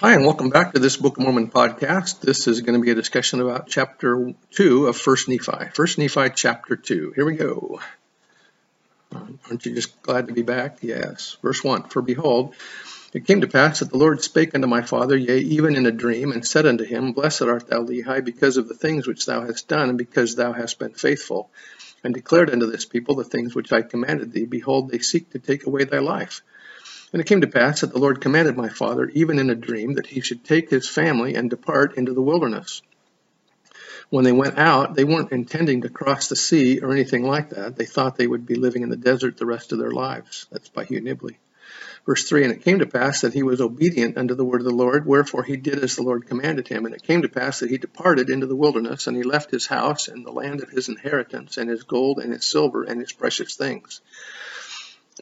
Hi, and welcome back to this Book of Mormon podcast. This is going to be a discussion about chapter 2 of 1 Nephi. 1 Nephi, chapter 2. Here we go. Aren't you just glad to be back? Yes. Verse 1 For behold, it came to pass that the Lord spake unto my father, yea, even in a dream, and said unto him, Blessed art thou, Lehi, because of the things which thou hast done, and because thou hast been faithful, and declared unto this people the things which I commanded thee. Behold, they seek to take away thy life. And it came to pass that the Lord commanded my father, even in a dream, that he should take his family and depart into the wilderness. When they went out, they weren't intending to cross the sea or anything like that. They thought they would be living in the desert the rest of their lives. That's by Hugh Nibley. Verse 3 And it came to pass that he was obedient unto the word of the Lord, wherefore he did as the Lord commanded him. And it came to pass that he departed into the wilderness, and he left his house and the land of his inheritance, and his gold and his silver and his precious things.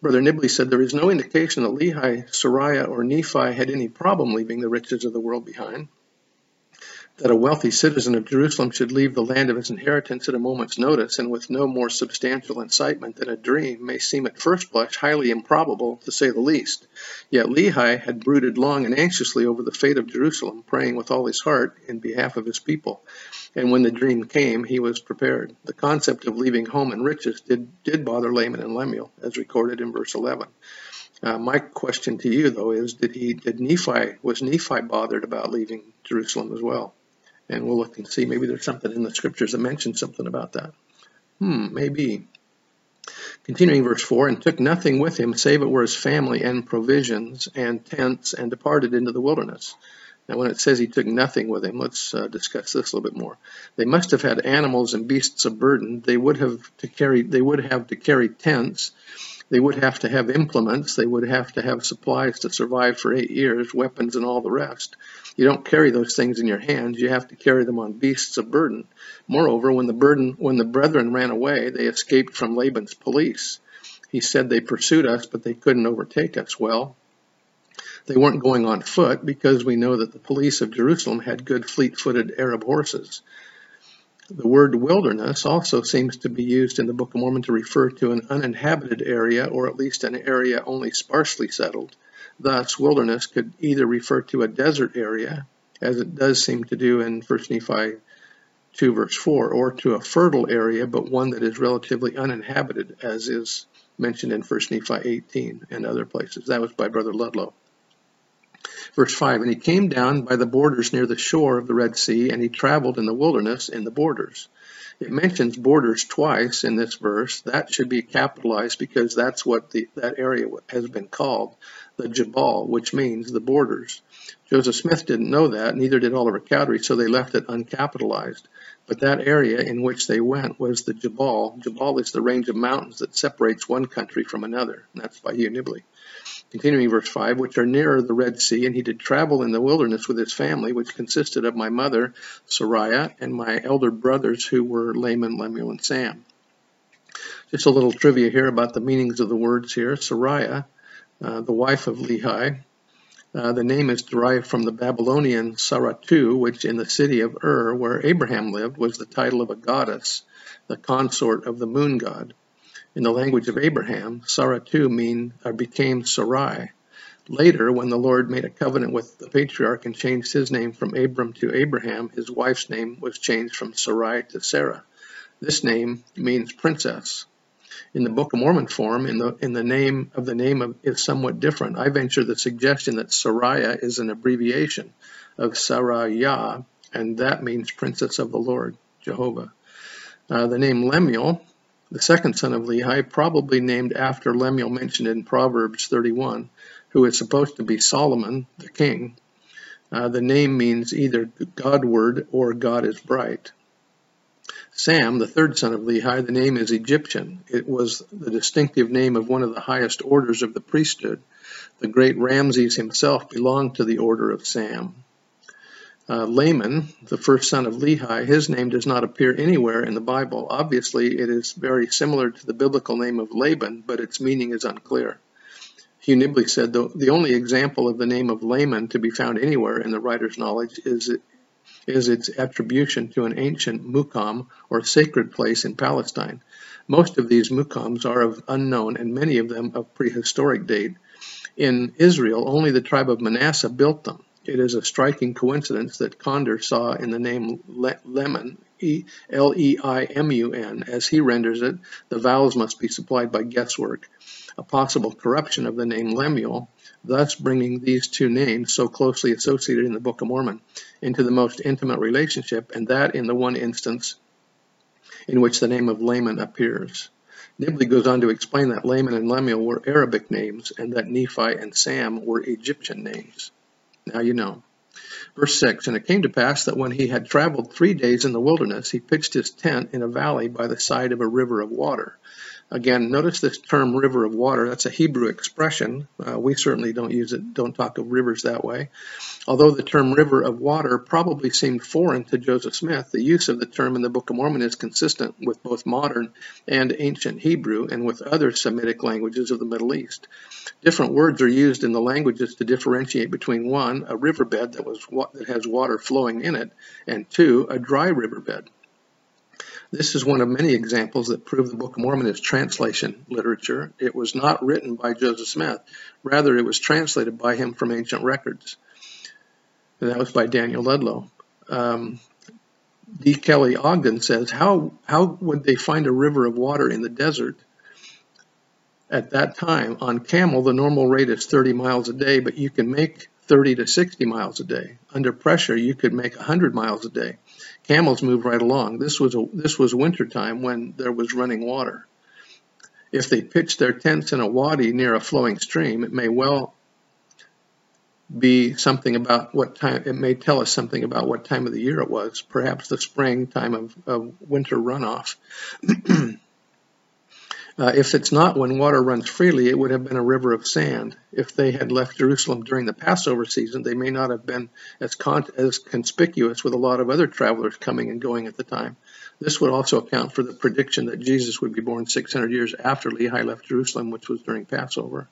Brother Nibley said there is no indication that Lehi, Sariah, or Nephi had any problem leaving the riches of the world behind. That a wealthy citizen of Jerusalem should leave the land of his inheritance at a moment's notice and with no more substantial incitement than a dream may seem at first blush highly improbable, to say the least. Yet Lehi had brooded long and anxiously over the fate of Jerusalem, praying with all his heart in behalf of his people and when the dream came, he was prepared. The concept of leaving home and riches did, did bother Laman and Lemuel, as recorded in verse 11. Uh, my question to you, though, is did he did Nephi was Nephi bothered about leaving Jerusalem as well? And we'll look and see. Maybe there's something in the scriptures that mentions something about that. Hmm, maybe. Continuing verse 4, and took nothing with him save it were his family and provisions and tents, and departed into the wilderness. Now, when it says he took nothing with him, let's uh, discuss this a little bit more. They must have had animals and beasts of burden. They would have to carry. They would have to carry tents. They would have to have implements. They would have to have supplies to survive for eight years, weapons, and all the rest. You don't carry those things in your hands. You have to carry them on beasts of burden. Moreover, when the burden, when the brethren ran away, they escaped from Laban's police. He said they pursued us, but they couldn't overtake us. Well, they weren't going on foot because we know that the police of Jerusalem had good fleet footed Arab horses. The word wilderness also seems to be used in the Book of Mormon to refer to an uninhabited area or at least an area only sparsely settled. Thus, wilderness could either refer to a desert area, as it does seem to do in 1 Nephi 2 verse 4, or to a fertile area but one that is relatively uninhabited, as is mentioned in 1 Nephi 18 and other places. That was by Brother Ludlow. Verse 5 And he came down by the borders near the shore of the Red Sea, and he traveled in the wilderness in the borders. It mentions borders twice in this verse. That should be capitalized because that's what the, that area has been called, the Jabal, which means the borders. Joseph Smith didn't know that, neither did Oliver Cowdery, so they left it uncapitalized. But that area in which they went was the Jabal. Jabal is the range of mountains that separates one country from another, that's by Hugh Nibley. Continuing verse 5, which are nearer the Red Sea, and he did travel in the wilderness with his family, which consisted of my mother, Sariah, and my elder brothers, who were Laman, Lemuel, and Sam. Just a little trivia here about the meanings of the words here. Sariah, uh, the wife of Lehi, uh, the name is derived from the Babylonian Saratu, which in the city of Ur, where Abraham lived, was the title of a goddess, the consort of the moon god. In the language of Abraham, Saratu mean, or became Sarai. Later, when the Lord made a covenant with the patriarch and changed his name from Abram to Abraham, his wife's name was changed from Sarai to Sarah. This name means princess. In the Book of Mormon form, in the in the name of the name of, is somewhat different. I venture the suggestion that Sariah is an abbreviation of Sarayah, and that means princess of the Lord, Jehovah. Uh, the name Lemuel the second son of Lehi, probably named after Lemuel mentioned in Proverbs 31, who is supposed to be Solomon, the king. Uh, the name means either Godward or God is bright. Sam, the third son of Lehi, the name is Egyptian. It was the distinctive name of one of the highest orders of the priesthood. The great Ramses himself belonged to the order of Sam. Uh, Laman, the first son of Lehi, his name does not appear anywhere in the Bible. Obviously, it is very similar to the biblical name of Laban, but its meaning is unclear. Hugh Nibley said the, the only example of the name of Laman to be found anywhere in the writer's knowledge is, is its attribution to an ancient mukam or sacred place in Palestine. Most of these mukams are of unknown and many of them of prehistoric date. In Israel, only the tribe of Manasseh built them. It is a striking coincidence that Conder saw in the name Lemon, L-E-I-M-U-N, as he renders it, the vowels must be supplied by guesswork, a possible corruption of the name Lemuel, thus bringing these two names, so closely associated in the Book of Mormon, into the most intimate relationship, and that in the one instance in which the name of Laman appears. Nibley goes on to explain that Laman and Lemuel were Arabic names and that Nephi and Sam were Egyptian names. Now you know. Verse 6 And it came to pass that when he had traveled three days in the wilderness, he pitched his tent in a valley by the side of a river of water. Again, notice this term river of water. That's a Hebrew expression. Uh, we certainly don't use it, don't talk of rivers that way. Although the term river of water probably seemed foreign to Joseph Smith, the use of the term in the Book of Mormon is consistent with both modern and ancient Hebrew and with other Semitic languages of the Middle East. Different words are used in the languages to differentiate between one, a riverbed that, was, that has water flowing in it, and two, a dry riverbed. This is one of many examples that prove the Book of Mormon is translation literature. It was not written by Joseph Smith. Rather, it was translated by him from ancient records. And that was by Daniel Ludlow. Um, D. Kelly Ogden says, how, how would they find a river of water in the desert? At that time, on camel, the normal rate is 30 miles a day, but you can make 30 to 60 miles a day. Under pressure, you could make 100 miles a day camels move right along. This was a, this was winter time when there was running water. If they pitched their tents in a wadi near a flowing stream, it may well be something about what time, it may tell us something about what time of the year it was, perhaps the spring time of, of winter runoff. Uh, if it's not when water runs freely, it would have been a river of sand. If they had left Jerusalem during the Passover season, they may not have been as, con as conspicuous with a lot of other travelers coming and going at the time. This would also account for the prediction that Jesus would be born 600 years after Lehi left Jerusalem, which was during Passover.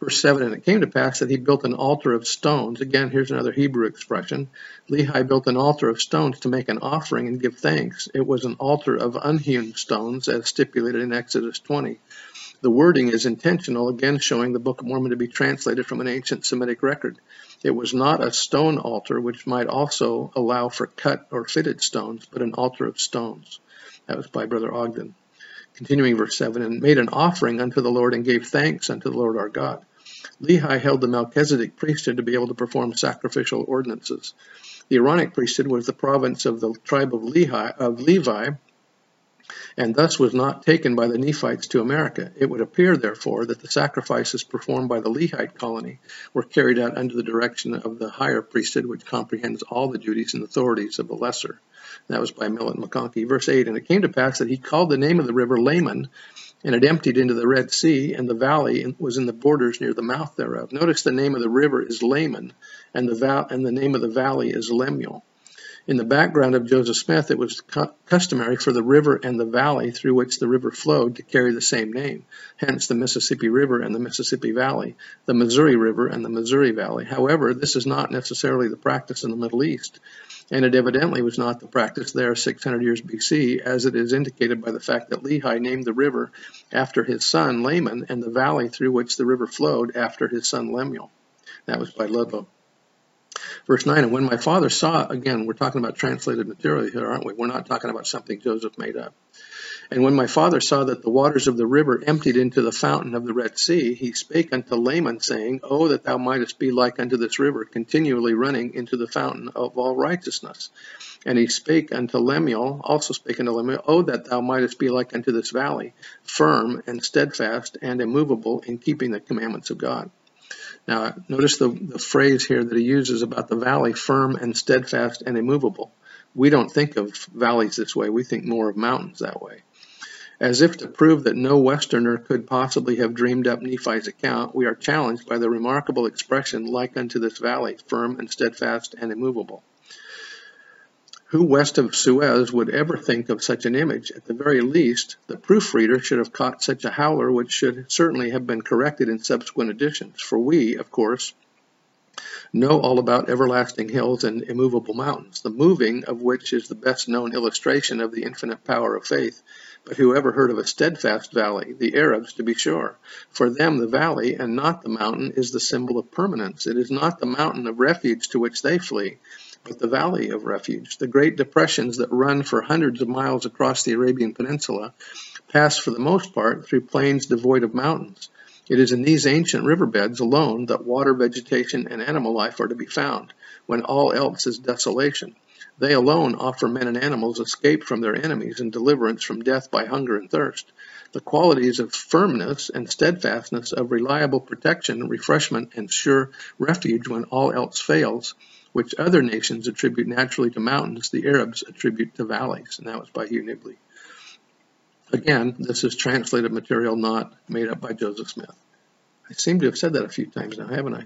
Verse 7 And it came to pass that he built an altar of stones. Again, here's another Hebrew expression. Lehi built an altar of stones to make an offering and give thanks. It was an altar of unhewn stones, as stipulated in Exodus 20. The wording is intentional, again showing the Book of Mormon to be translated from an ancient Semitic record. It was not a stone altar, which might also allow for cut or fitted stones, but an altar of stones. That was by Brother Ogden. Continuing verse 7, and made an offering unto the Lord and gave thanks unto the Lord our God. Lehi held the Melchizedek priesthood to be able to perform sacrificial ordinances. The Aaronic priesthood was the province of the tribe of, Lehi, of Levi, and thus was not taken by the Nephites to America. It would appear, therefore, that the sacrifices performed by the Lehite colony were carried out under the direction of the higher priesthood, which comprehends all the duties and authorities of the lesser. That was by Millet McConkie. Verse 8, And it came to pass that he called the name of the river Laman, and it emptied into the Red Sea, and the valley was in the borders near the mouth thereof. Notice the name of the river is Laman, and the, val- and the name of the valley is Lemuel. In the background of Joseph Smith, it was cu- customary for the river and the valley through which the river flowed to carry the same name, hence the Mississippi River and the Mississippi Valley, the Missouri River and the Missouri Valley. However, this is not necessarily the practice in the Middle East and it evidently was not the practice there 600 years BC, as it is indicated by the fact that Lehi named the river after his son Laman and the valley through which the river flowed after his son Lemuel. That was by Ludlow. Verse 9, and when my father saw, again, we're talking about translated material here, aren't we? We're not talking about something Joseph made up. And when my father saw that the waters of the river emptied into the fountain of the Red Sea, he spake unto Laman, saying, Oh, that thou mightest be like unto this river, continually running into the fountain of all righteousness. And he spake unto Lemuel, also spake unto Lemuel, Oh, that thou mightest be like unto this valley, firm and steadfast and immovable in keeping the commandments of God. Now, notice the, the phrase here that he uses about the valley, firm and steadfast and immovable. We don't think of valleys this way. We think more of mountains that way. As if to prove that no Westerner could possibly have dreamed up Nephi's account, we are challenged by the remarkable expression, like unto this valley, firm and steadfast and immovable. Who west of Suez would ever think of such an image? At the very least, the proofreader should have caught such a howler, which should certainly have been corrected in subsequent editions. For we, of course, know all about everlasting hills and immovable mountains, the moving of which is the best known illustration of the infinite power of faith. But who ever heard of a steadfast valley? The Arabs, to be sure. For them, the valley, and not the mountain, is the symbol of permanence. It is not the mountain of refuge to which they flee but the Valley of Refuge. The great depressions that run for hundreds of miles across the Arabian Peninsula pass for the most part through plains devoid of mountains. It is in these ancient riverbeds alone that water, vegetation, and animal life are to be found, when all else is desolation. They alone offer men and animals escape from their enemies and deliverance from death by hunger and thirst. The qualities of firmness and steadfastness, of reliable protection, refreshment, and sure refuge when all else fails, which other nations attribute naturally to mountains, the Arabs attribute to valleys, and that was by Hugh Nibley. Again, this is translated material not made up by Joseph Smith. I seem to have said that a few times now, haven't I?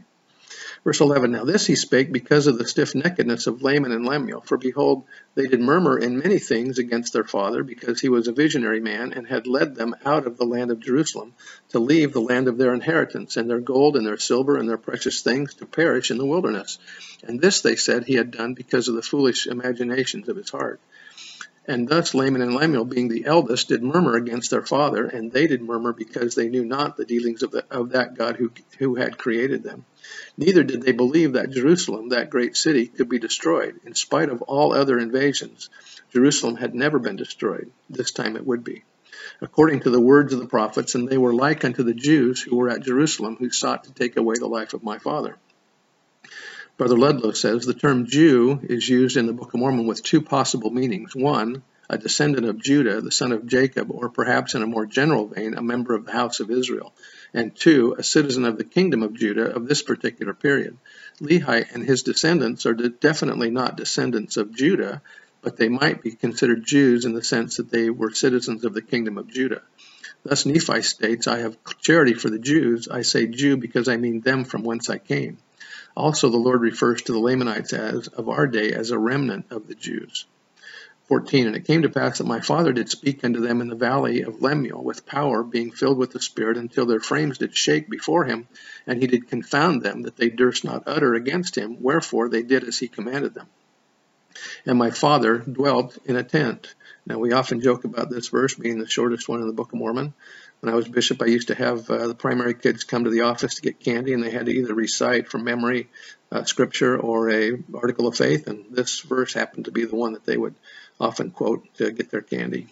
Verse 11 Now this he spake because of the stiff neckedness of Laman and Lemuel. For behold, they did murmur in many things against their father, because he was a visionary man, and had led them out of the land of Jerusalem to leave the land of their inheritance, and their gold and their silver and their precious things to perish in the wilderness. And this, they said, he had done because of the foolish imaginations of his heart. And thus Laman and Lemuel, being the eldest, did murmur against their father, and they did murmur because they knew not the dealings of, the, of that God who, who had created them. Neither did they believe that Jerusalem, that great city, could be destroyed. In spite of all other invasions, Jerusalem had never been destroyed. This time it would be. According to the words of the prophets, and they were like unto the Jews who were at Jerusalem, who sought to take away the life of my father. Brother Ludlow says the term Jew is used in the Book of Mormon with two possible meanings. One, a descendant of Judah, the son of Jacob, or perhaps in a more general vein, a member of the house of Israel. And two, a citizen of the kingdom of Judah of this particular period. Lehi and his descendants are definitely not descendants of Judah, but they might be considered Jews in the sense that they were citizens of the kingdom of Judah. Thus Nephi states, I have charity for the Jews. I say Jew because I mean them from whence I came. Also, the Lord refers to the Lamanites as of our day as a remnant of the Jews. 14 And it came to pass that my father did speak unto them in the valley of Lemuel with power, being filled with the Spirit, until their frames did shake before him, and he did confound them, that they durst not utter against him. Wherefore they did as he commanded them. And my father dwelt in a tent. Now, we often joke about this verse being the shortest one in the Book of Mormon when I was bishop, I used to have uh, the primary kids come to the office to get candy, and they had to either recite from memory uh, scripture or a article of faith, and this verse happened to be the one that they would often quote to get their candy.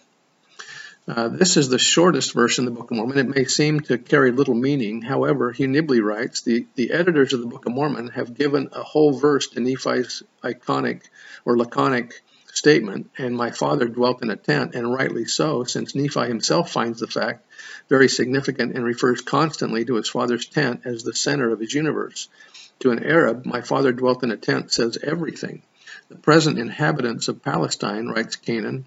Uh, this is the shortest verse in the Book of Mormon. It may seem to carry little meaning. However, Hugh Nibley writes, the, the editors of the Book of Mormon have given a whole verse to Nephi's iconic or laconic statement, and my father dwelt in a tent, and rightly so, since Nephi himself finds the fact very significant and refers constantly to his father's tent as the center of his universe. To an Arab, my father dwelt in a tent says everything. The present inhabitants of Palestine, writes Canaan,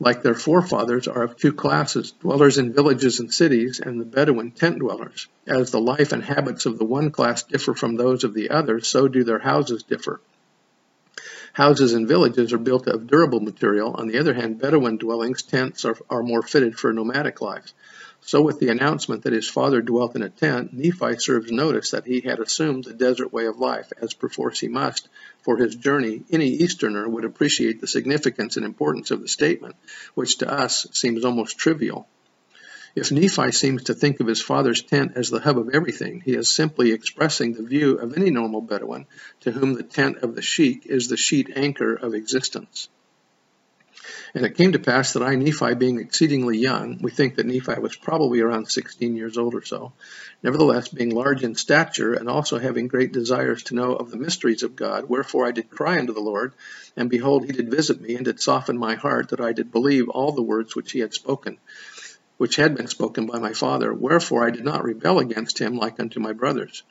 like their forefathers, are of two classes, dwellers in villages and cities, and the Bedouin tent dwellers. As the life and habits of the one class differ from those of the other, so do their houses differ. Houses and villages are built of durable material. On the other hand, Bedouin dwellings, tents, are, are more fitted for nomadic life. So, with the announcement that his father dwelt in a tent, Nephi serves notice that he had assumed the desert way of life, as perforce he must, for his journey. Any Easterner would appreciate the significance and importance of the statement, which to us seems almost trivial. If Nephi seems to think of his father's tent as the hub of everything, he is simply expressing the view of any normal Bedouin to whom the tent of the sheik is the sheet anchor of existence. And it came to pass that I, Nephi, being exceedingly young, we think that Nephi was probably around 16 years old or so, nevertheless being large in stature, and also having great desires to know of the mysteries of God, wherefore I did cry unto the Lord, and behold, he did visit me, and did soften my heart, that I did believe all the words which he had spoken which had been spoken by my father. Wherefore I did not rebel against him like unto my brothers.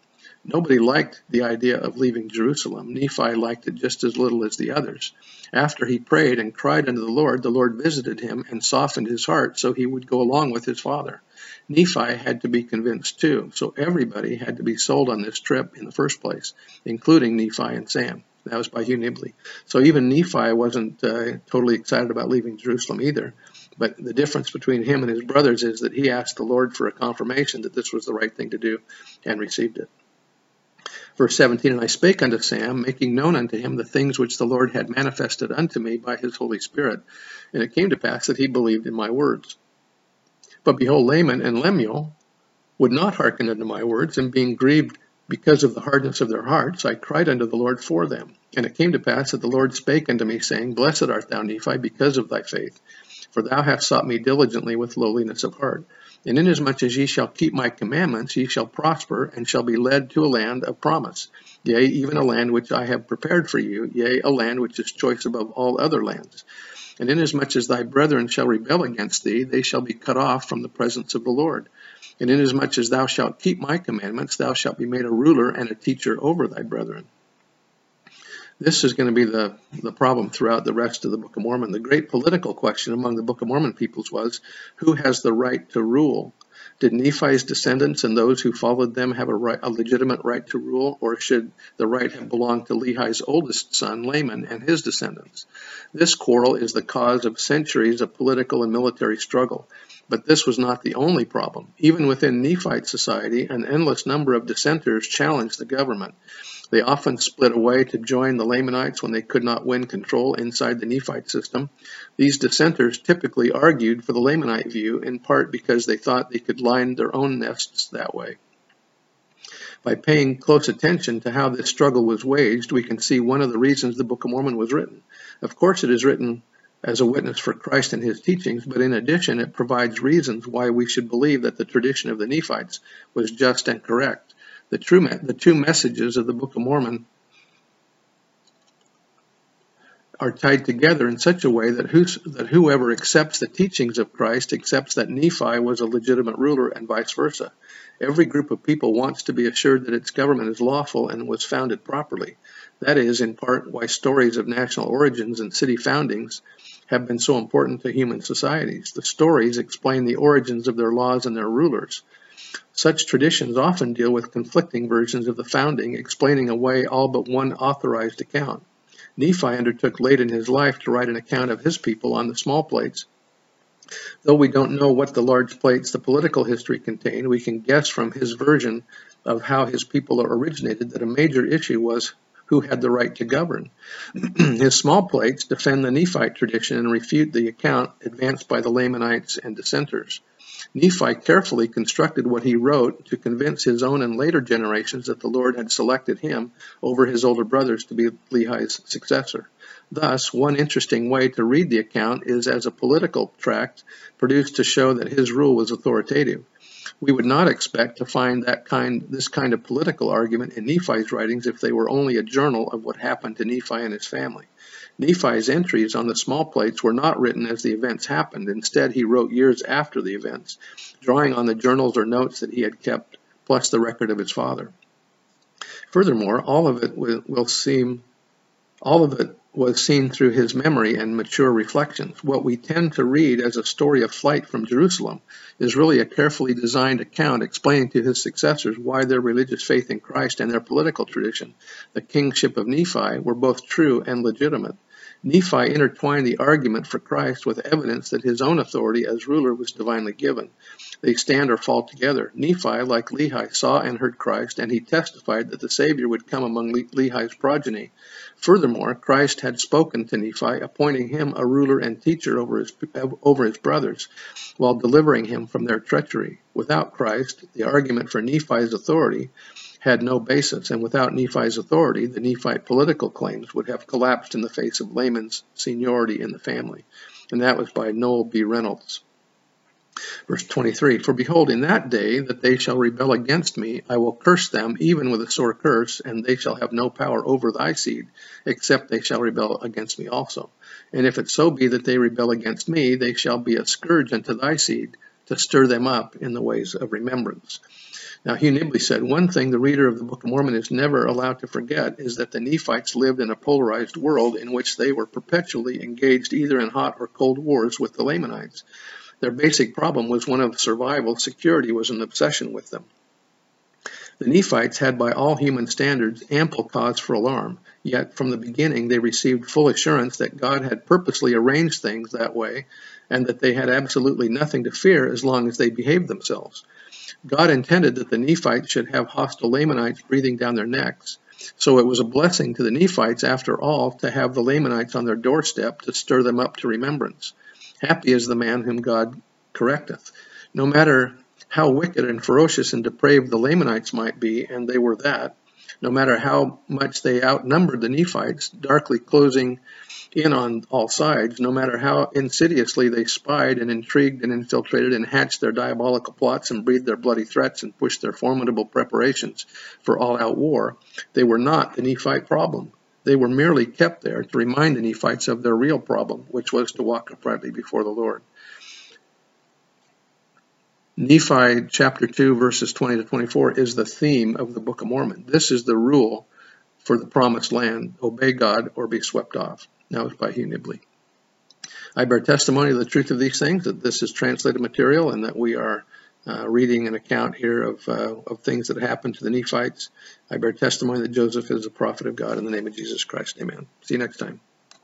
Nobody liked the idea of leaving Jerusalem. Nephi liked it just as little as the others. After he prayed and cried unto the Lord, the Lord visited him and softened his heart so he would go along with his father. Nephi had to be convinced too, so everybody had to be sold on this trip in the first place, including Nephi and Sam. That was by Hugh Nibley. So even Nephi wasn't uh, totally excited about leaving Jerusalem either. But the difference between him and his brothers is that he asked the Lord for a confirmation that this was the right thing to do and received it. Verse 17, And I spake unto Sam, making known unto him the things which the Lord had manifested unto me by his Holy Spirit. And it came to pass that he believed in my words. But behold, Laman and Lemuel would not hearken unto my words, and being grieved because of the hardness of their hearts, I cried unto the Lord for them. And it came to pass that the Lord spake unto me, saying, Blessed art thou, Nephi, because of thy faith, for thou hast sought me diligently with lowliness of heart. And inasmuch as ye shall keep my commandments, ye shall prosper, and shall be led to a land of promise, yea, even a land which I have prepared for you, yea, a land which is choice above all other lands. And inasmuch as thy brethren shall rebel against thee, they shall be cut off from the presence of the Lord. And inasmuch as thou shalt keep my commandments, thou shalt be made a ruler and a teacher over thy brethren. This is going to be the, the problem throughout the rest of the Book of Mormon. The great political question among the Book of Mormon peoples was who has the right to rule? Did Nephi's descendants and those who followed them have a, right, a legitimate right to rule, or should the right have belonged to Lehi's oldest son, Laman, and his descendants? This quarrel is the cause of centuries of political and military struggle. But this was not the only problem. Even within Nephite society, an endless number of dissenters challenged the government. They often split away to join the Lamanites when they could not win control inside the Nephite system. These dissenters typically argued for the Lamanite view, in part because they thought they could line their own nests that way. By paying close attention to how this struggle was waged, we can see one of the reasons the Book of Mormon was written. Of course, it is written as a witness for Christ and his teachings, but in addition, it provides reasons why we should believe that the tradition of the Nephites was just and correct the true the two messages of the Book of Mormon are tied together in such a way that, that whoever accepts the teachings of Christ accepts that Nephi was a legitimate ruler and vice versa. Every group of people wants to be assured that its government is lawful and was founded properly. That is, in part, why stories of national origins and city foundings have been so important to human societies. The stories explain the origins of their laws and their rulers. Such traditions often deal with conflicting versions of the founding, explaining away all but one authorized account. Nephi undertook late in his life to write an account of his people on the small plates. Though we don't know what the large plates, the political history contained, we can guess from his version of how his people originated that a major issue was who had the right to govern. his small plates defend the Nephite tradition and refute the account advanced by the Lamanites and dissenters. Nephi carefully constructed what he wrote to convince his own and later generations that the Lord had selected him over his older brothers to be Lehi's successor. Thus, one interesting way to read the account is as a political tract produced to show that his rule was authoritative. We would not expect to find that kind, this kind of political argument in Nephi's writings if they were only a journal of what happened to Nephi and his family. Nephi's entries on the small plates were not written as the events happened. Instead, he wrote years after the events, drawing on the journals or notes that he had kept, plus the record of his father. Furthermore, all of it will, seem, all of it was seen through his memory and mature reflections. What we tend to read as a story of flight from Jerusalem is really a carefully designed account explaining to his successors why their religious faith in Christ and their political tradition, the kingship of Nephi, were both true and legitimate. Nephi intertwined the argument for Christ with evidence that his own authority as ruler was divinely given. They stand or fall together. Nephi, like Lehi, saw and heard Christ, and he testified that the Savior would come among Lehi's progeny. Furthermore, Christ had spoken to Nephi, appointing him a ruler and teacher over his, over his brothers, while delivering him from their treachery. Without Christ, the argument for Nephi's authority had no basis, and without Nephi's authority, the Nephite political claims would have collapsed in the face of Laman's seniority in the family. And that was by Noel B. Reynolds. Verse 23 For behold, in that day that they shall rebel against me, I will curse them even with a sore curse, and they shall have no power over thy seed, except they shall rebel against me also. And if it so be that they rebel against me, they shall be a scourge unto thy seed, to stir them up in the ways of remembrance. Now, Hugh Nibley said, One thing the reader of the Book of Mormon is never allowed to forget is that the Nephites lived in a polarized world in which they were perpetually engaged either in hot or cold wars with the Lamanites. Their basic problem was one of survival. Security was an obsession with them. The Nephites had, by all human standards, ample cause for alarm, yet from the beginning they received full assurance that God had purposely arranged things that way and that they had absolutely nothing to fear as long as they behaved themselves. God intended that the Nephites should have hostile Lamanites breathing down their necks, so it was a blessing to the Nephites, after all, to have the Lamanites on their doorstep to stir them up to remembrance. Happy is the man whom God correcteth. No matter how wicked and ferocious and depraved the Lamanites might be, and they were that, no matter how much they outnumbered the Nephites, darkly closing in on all sides, no matter how insidiously they spied and intrigued and infiltrated and hatched their diabolical plots and breathed their bloody threats and pushed their formidable preparations for all out war, they were not the Nephite problem. They were merely kept there to remind the Nephites of their real problem, which was to walk uprightly before the Lord. Nephi chapter 2, verses 20 to 24 is the theme of the Book of Mormon. This is the rule for the promised land obey God or be swept off. Now it's by Hugh Nibley. I bear testimony of the truth of these things, that this is translated material, and that we are uh, reading an account here of, uh, of things that happened to the Nephites. I bear testimony that Joseph is a prophet of God in the name of Jesus Christ. Amen. See you next time.